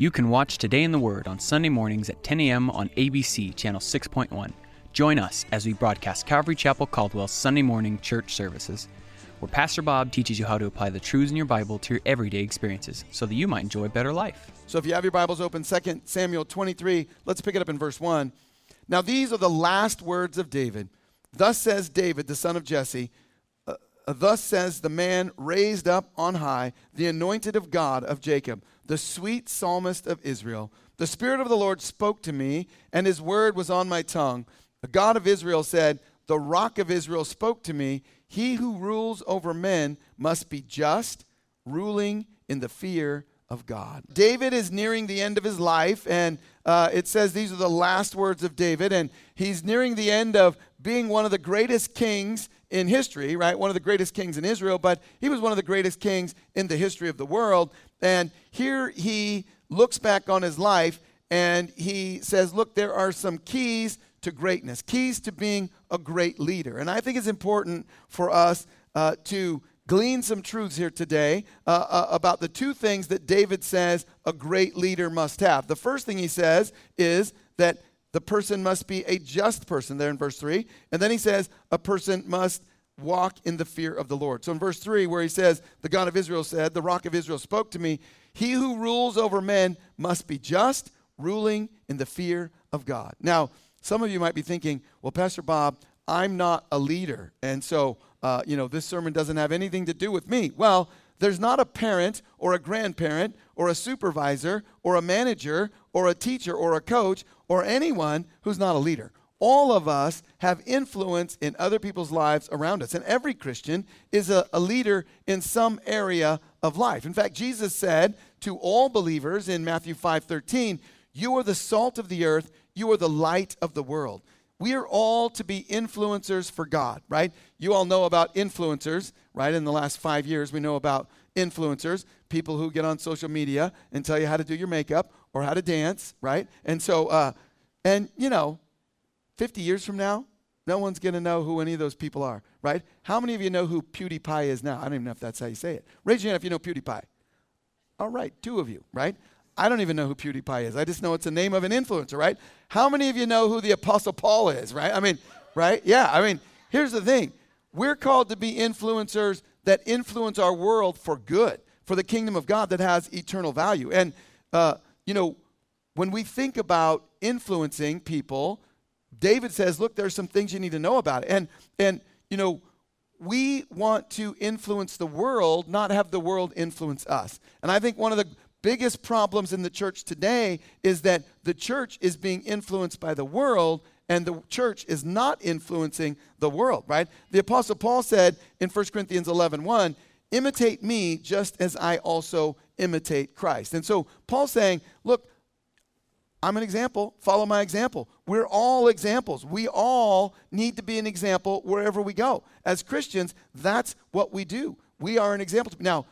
You can watch Today in the Word on Sunday mornings at 10 a.m. on ABC, Channel 6.1. Join us as we broadcast Calvary Chapel Caldwell's Sunday morning church services, where Pastor Bob teaches you how to apply the truths in your Bible to your everyday experiences so that you might enjoy a better life. So if you have your Bibles open, 2 Samuel 23, let's pick it up in verse 1. Now these are the last words of David. Thus says David, the son of Jesse, Thus says the man raised up on high, the anointed of God of Jacob the sweet psalmist of Israel. The Spirit of the Lord spoke to me, and his word was on my tongue. The God of Israel said, The rock of Israel spoke to me. He who rules over men must be just, ruling in the fear of God. David is nearing the end of his life, and uh, it says these are the last words of David, and he's nearing the end of being one of the greatest kings in history, right? One of the greatest kings in Israel, but he was one of the greatest kings in the history of the world. And here he looks back on his life and he says, Look, there are some keys to greatness, keys to being a great leader. And I think it's important for us uh, to glean some truths here today uh, uh, about the two things that David says a great leader must have. The first thing he says is that the person must be a just person, there in verse 3. And then he says a person must walk in the fear of the Lord. So in verse 3, where he says, The God of Israel said, The rock of Israel spoke to me, He who rules over men must be just, ruling in the fear of God. Now, some of you might be thinking, Well, Pastor Bob, I'm not a leader. And so, uh, you know, this sermon doesn't have anything to do with me. Well, there's not a parent or a grandparent or a supervisor or a manager or a teacher or a coach or anyone who's not a leader all of us have influence in other people's lives around us. And every Christian is a, a, leader in some area of life. In fact, Jesus said to all believers in Matthew 5 13, You are the salt of the earth, you are the light of the world. We are all to be influencers for God, right? You all know about influencers, right? In the last five years, we know about influencers, people who get on social media and tell you how to do your makeup or how to dance, right? And so, uh, and you know, 50 years from now, no one's going to know who any of those people are, right? How many of you know who PewDiePie is now? I don't even know if that's how you say it. Raise your hand if you know PewDiePie. All right, two of you, right? I don't even know who PewDiePie is. I just know it's the name of an influencer, right? How many of you know who the Apostle Paul is, right? I mean, right? Yeah, I mean, here's the thing we're called to be influencers that influence our world for good, for the kingdom of God that has eternal value. And, uh, you know, when we think about influencing people, David says, look, there's some things you need to know about it. And, and you know, we want to influence the world, not have the world influence us. And I think one of the biggest problems in the church today is that the church is being influenced by the world and the church is not influencing the world, right? The apostle Paul said in 1 Corinthians 11, 1, imitate me just as I also imitate Christ. And so Paul's saying, look, I'm an example. Follow my example. We're all examples. We all need to be an example wherever we go. As Christians, that's what we do. We are an example. Now,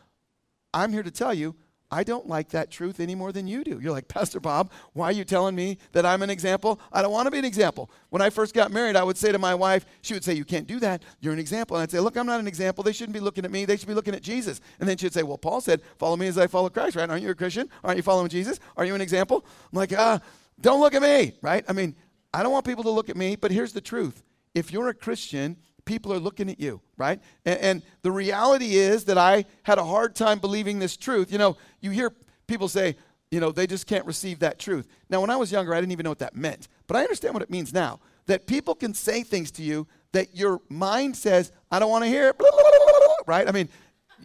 I'm here to tell you, I don't like that truth any more than you do. You're like, Pastor Bob, why are you telling me that I'm an example? I don't want to be an example. When I first got married, I would say to my wife, she would say, You can't do that. You're an example. And I'd say, Look, I'm not an example. They shouldn't be looking at me. They should be looking at Jesus. And then she'd say, Well, Paul said, Follow me as I follow Christ, right? Aren't you a Christian? Aren't you following Jesus? Are you an example? I'm like, Ah, don't look at me, right? I mean, I don't want people to look at me, but here's the truth. If you're a Christian, people are looking at you, right? And, and, the reality is that I had a hard time believing this truth. You know, you hear people say, you know, they just can't receive that truth. Now, when I was younger, I didn't even know what that meant, but I understand what it means now. That people can say things to you that your mind says, I don't want to hear it, right? I mean,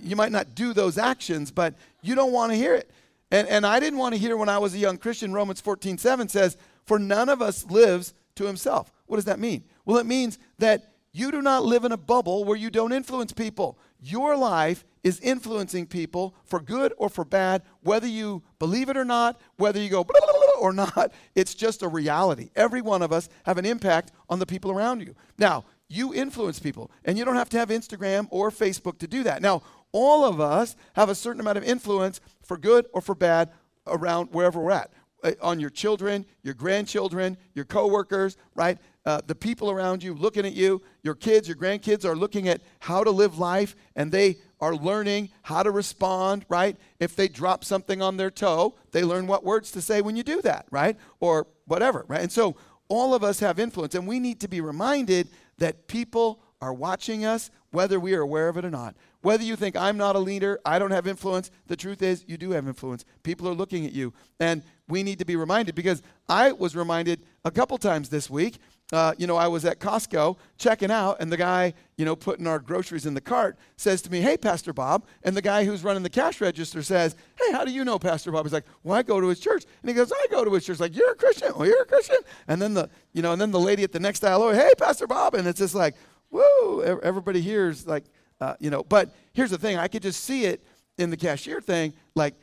you might not do those actions, but you don't want to hear it. And, and I didn't want to hear when I was a young Christian, Romans 14, 7 says, For none of us lives to himself. What does that mean? Well, it means that you do not live in a bubble where you don't influence people. Your life is influencing people for good or for bad, whether you believe it or not, whether you go, blah, blah, blah, or not, it's just a reality. Every one of us have an impact on the people around you. Now, you influence people, and you don't have to have Instagram or Facebook to do that. Now, all of us have a certain amount of influence for good or for bad around wherever we're at uh, on your children, your grandchildren, your coworkers, right? Uh, the people around you looking at you, your kids, your grandkids are looking at how to live life and they are learning how to respond, right? If they drop something on their toe, they learn what words to say when you do that, right? Or whatever, right? And so all of us have influence and we need to be reminded that people are watching us, whether we are aware of it or not. Whether you think I'm not a leader, I don't have influence, the truth is you do have influence. People are looking at you. And we need to be reminded because I was reminded a couple times this week. Uh, you know, I was at Costco checking out, and the guy, you know, putting our groceries in the cart says to me, Hey, Pastor Bob. And the guy who's running the cash register says, Hey, how do you know Pastor Bob? He's like, Well, I go to his church. And he goes, I go to his church. Like, You're a Christian? Well, you're a Christian? And then the, you know, and then the lady at the next aisle Hey, Pastor Bob. And it's just like, Whoa, everybody hears like, uh, you know, but here's the thing I could just see it in the cashier thing like,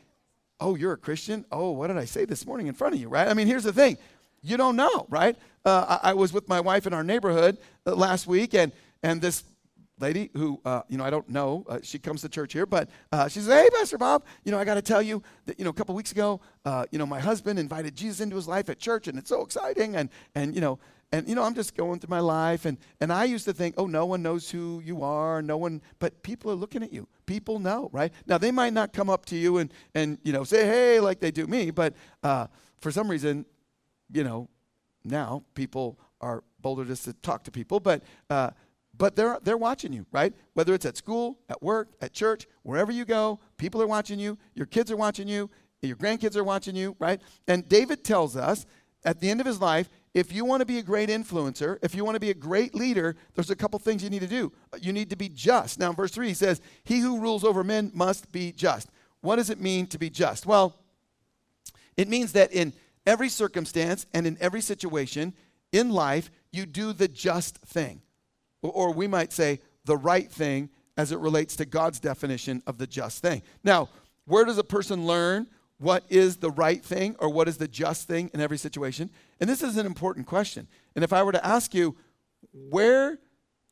oh, you're a Christian? Oh, what did I say this morning in front of you, right? I mean, here's the thing you don't know, right? Uh, I, I, was with my wife in our neighborhood uh, last week, and, and this lady who, uh, you know, I don't know, uh, she comes to church here, but uh, she says, hey, Pastor Bob, you know, I got to tell you that, you know, a couple weeks ago, you know, my husband invited Jesus into his life at church, and it's so exciting, and, and you know, and you know i'm just going through my life and and i used to think oh no one knows who you are no one but people are looking at you people know right now they might not come up to you and and you know say hey like they do me but uh, for some reason you know now people are bolder just to talk to people but uh, but they're they're watching you right whether it's at school at work at church wherever you go people are watching you your kids are watching you your grandkids are watching you right and david tells us at the end of his life if you want to be a great influencer, if you want to be a great leader, there's a couple things you need to do. You need to be just. Now, in verse 3, he says, He who rules over men must be just. What does it mean to be just? Well, it means that in every circumstance and in every situation in life, you do the just thing. Or we might say the right thing as it relates to God's definition of the just thing. Now, where does a person learn what is the right thing or what is the just thing in every situation? And this is an important question. And if I were to ask you, where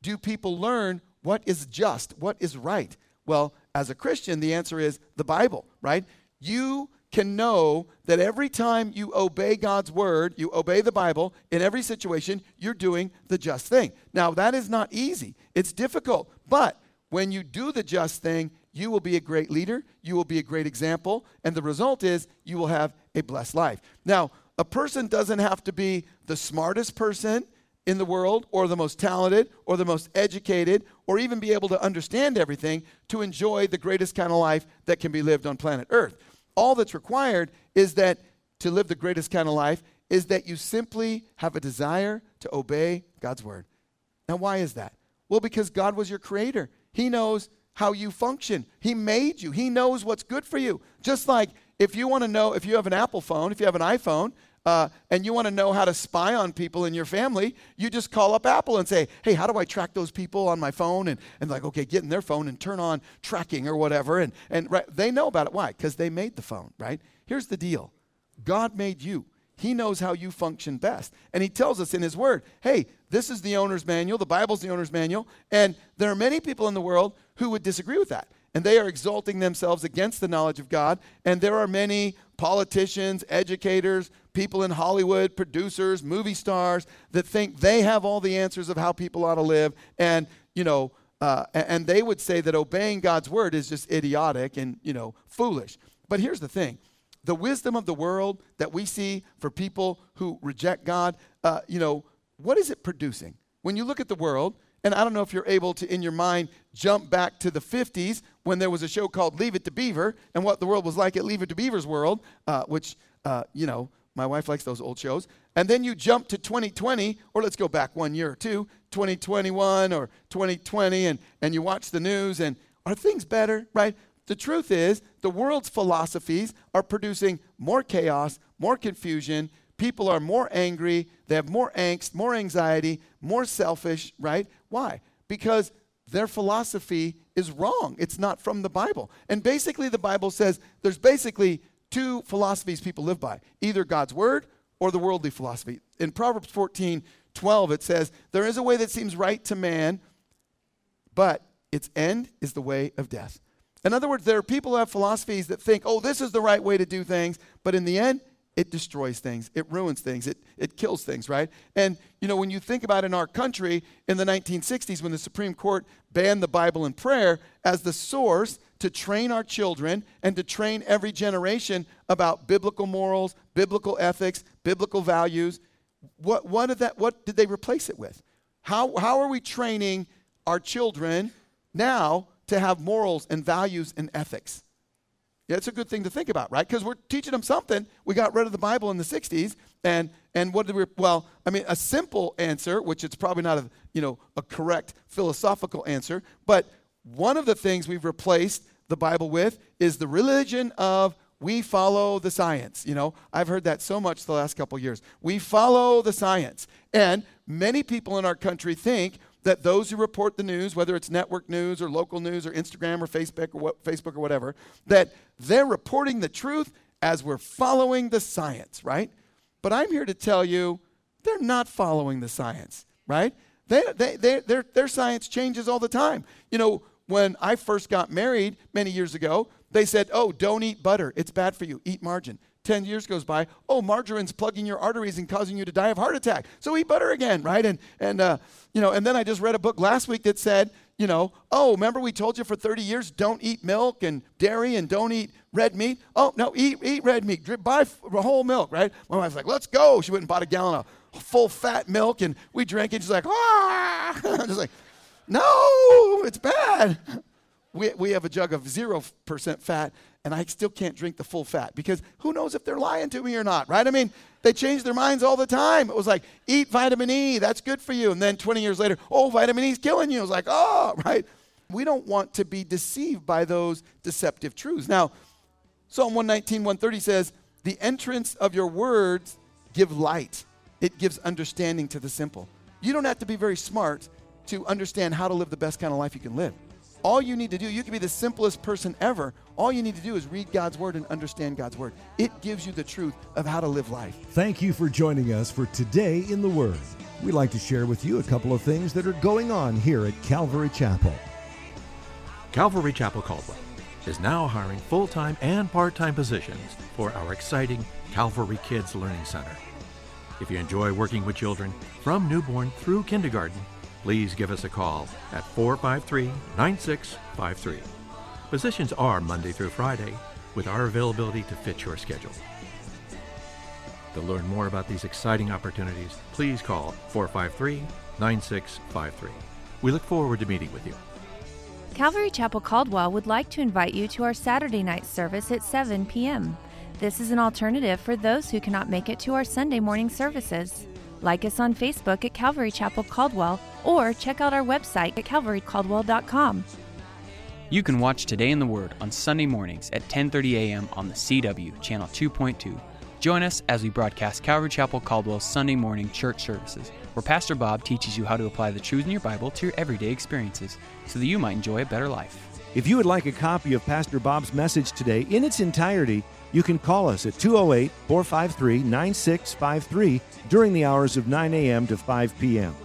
do people learn what is just, what is right? Well, as a Christian, the answer is the Bible, right? You can know that every time you obey God's word, you obey the Bible, in every situation, you're doing the just thing. Now, that is not easy, it's difficult. But when you do the just thing, you will be a great leader, you will be a great example, and the result is you will have a blessed life. Now, a person doesn't have to be the smartest person in the world or the most talented or the most educated or even be able to understand everything to enjoy the greatest kind of life that can be lived on planet Earth. All that's required is that to live the greatest kind of life is that you simply have a desire to obey God's word. Now, why is that? Well, because God was your creator. He knows how you function. He made you. He knows what's good for you. Just like if you want to know, if you have an Apple phone, if you have an iPhone, uh, and you want to know how to spy on people in your family, you just call up Apple and say, hey, how do I track those people on my phone? And, and like, okay, get in their phone and turn on tracking or whatever. And, and right, they know about it. Why? Because they made the phone, right? Here's the deal God made you. He knows how you function best. And He tells us in His Word, hey, this is the owner's manual. The Bible's the owner's manual. And there are many people in the world who would disagree with that. And they are exalting themselves against the knowledge of God. And there are many politicians, educators, people in Hollywood, producers, movie stars that think they have all the answers of how people ought to live. And, you know, uh, and they would say that obeying God's word is just idiotic and, you know, foolish. But here's the thing the wisdom of the world that we see for people who reject God, uh, you know, what is it producing? When you look at the world, and I don't know if you're able to, in your mind, jump back to the 50s when there was a show called Leave It to Beaver and what the world was like at Leave It to Beaver's world, uh, which, uh, you know, my wife likes those old shows. And then you jump to 2020, or let's go back one year or two, 2021 or 2020, and, and you watch the news, and are things better, right? The truth is, the world's philosophies are producing more chaos, more confusion. People are more angry, they have more angst, more anxiety, more selfish, right? Why? Because their philosophy is wrong. It's not from the Bible. And basically, the Bible says there's basically two philosophies people live by either God's word or the worldly philosophy. In Proverbs 14 12, it says, There is a way that seems right to man, but its end is the way of death. In other words, there are people who have philosophies that think, oh, this is the right way to do things, but in the end, it destroys things, it ruins things, it, it kills things, right? And, you know, when you think about in our country in the 1960s when the Supreme Court banned the Bible and prayer as the source to train our children and to train every generation about biblical morals, biblical ethics, biblical values, what, what, did, that, what did they replace it with? How, how are we training our children now to have morals and values and ethics? Yeah, it's a good thing to think about, right? Because we're teaching them something. We got rid of the Bible in the 60s, and and what did we? Well, I mean, a simple answer, which it's probably not a you know a correct philosophical answer, but one of the things we've replaced the Bible with is the religion of we follow the science. You know, I've heard that so much the last couple years. We follow the science, and many people in our country think that those who report the news, whether it's network news or local news or Instagram or Facebook or what, Facebook or whatever, that they're reporting the truth as we're following the science, right? But I'm here to tell you they're not following the science, right? They, they, they, their, their science changes all the time. You know, when I first got married many years ago, they said, oh, don't eat butter. It's bad for you. Eat margarine. 10 years goes by, oh, margarine's plugging your arteries and causing you to die of heart attack. So eat butter again, right? And, and uh, you know, and then I just read a book last week that said, you know, oh, remember we told you for 30 years don't eat milk and dairy and don't eat red meat? Oh, no, eat, eat red meat. Buy whole milk, right? My wife's like, let's go. She went and bought a gallon of full fat milk and we drank it. She's like, ah. I'm just like, no, it's bad. We, we have a jug of 0% fat and I still can't drink the full fat because who knows if they're lying to me or not, right? I mean, they change their minds all the time. It was like, eat vitamin E, that's good for you. And then 20 years later, oh, vitamin E's killing you. It was like, oh, right? We don't want to be deceived by those deceptive truths. Now, Psalm 119, 130 says, The entrance of your words give light, it gives understanding to the simple. You don't have to be very smart to understand how to live the best kind of life you can live. All you need to do, you can be the simplest person ever. All you need to do is read God's word and understand God's word. It gives you the truth of how to live life. Thank you for joining us for Today in the Word. We'd like to share with you a couple of things that are going on here at Calvary Chapel. Calvary Chapel Caldwell is now hiring full time and part time positions for our exciting Calvary Kids Learning Center. If you enjoy working with children from newborn through kindergarten, please give us a call at 453 9653. Positions are Monday through Friday with our availability to fit your schedule. To learn more about these exciting opportunities, please call 453 9653. We look forward to meeting with you. Calvary Chapel Caldwell would like to invite you to our Saturday night service at 7 p.m. This is an alternative for those who cannot make it to our Sunday morning services. Like us on Facebook at Calvary Chapel Caldwell or check out our website at calvarycaldwell.com. You can watch Today in the Word on Sunday mornings at 10:30 a.m. on the CW channel 2.2. Join us as we broadcast Calvary Chapel Caldwell's Sunday morning church services, where Pastor Bob teaches you how to apply the truths in your Bible to your everyday experiences so that you might enjoy a better life. If you would like a copy of Pastor Bob's message today in its entirety, you can call us at 208 453 9653 during the hours of 9 a.m. to 5 p.m.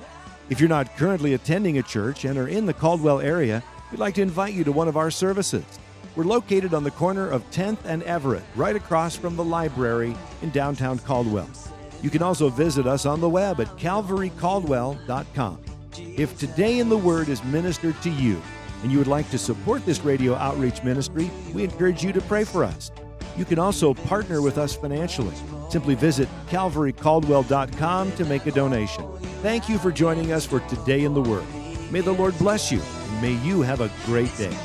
If you're not currently attending a church and are in the Caldwell area, we'd like to invite you to one of our services. We're located on the corner of 10th and Everett, right across from the library in downtown Caldwell. You can also visit us on the web at calvarycaldwell.com. If Today in the Word is ministered to you and you would like to support this radio outreach ministry, we encourage you to pray for us. You can also partner with us financially. Simply visit calvarycaldwell.com to make a donation. Thank you for joining us for Today in the Word. May the Lord bless you, and may you have a great day.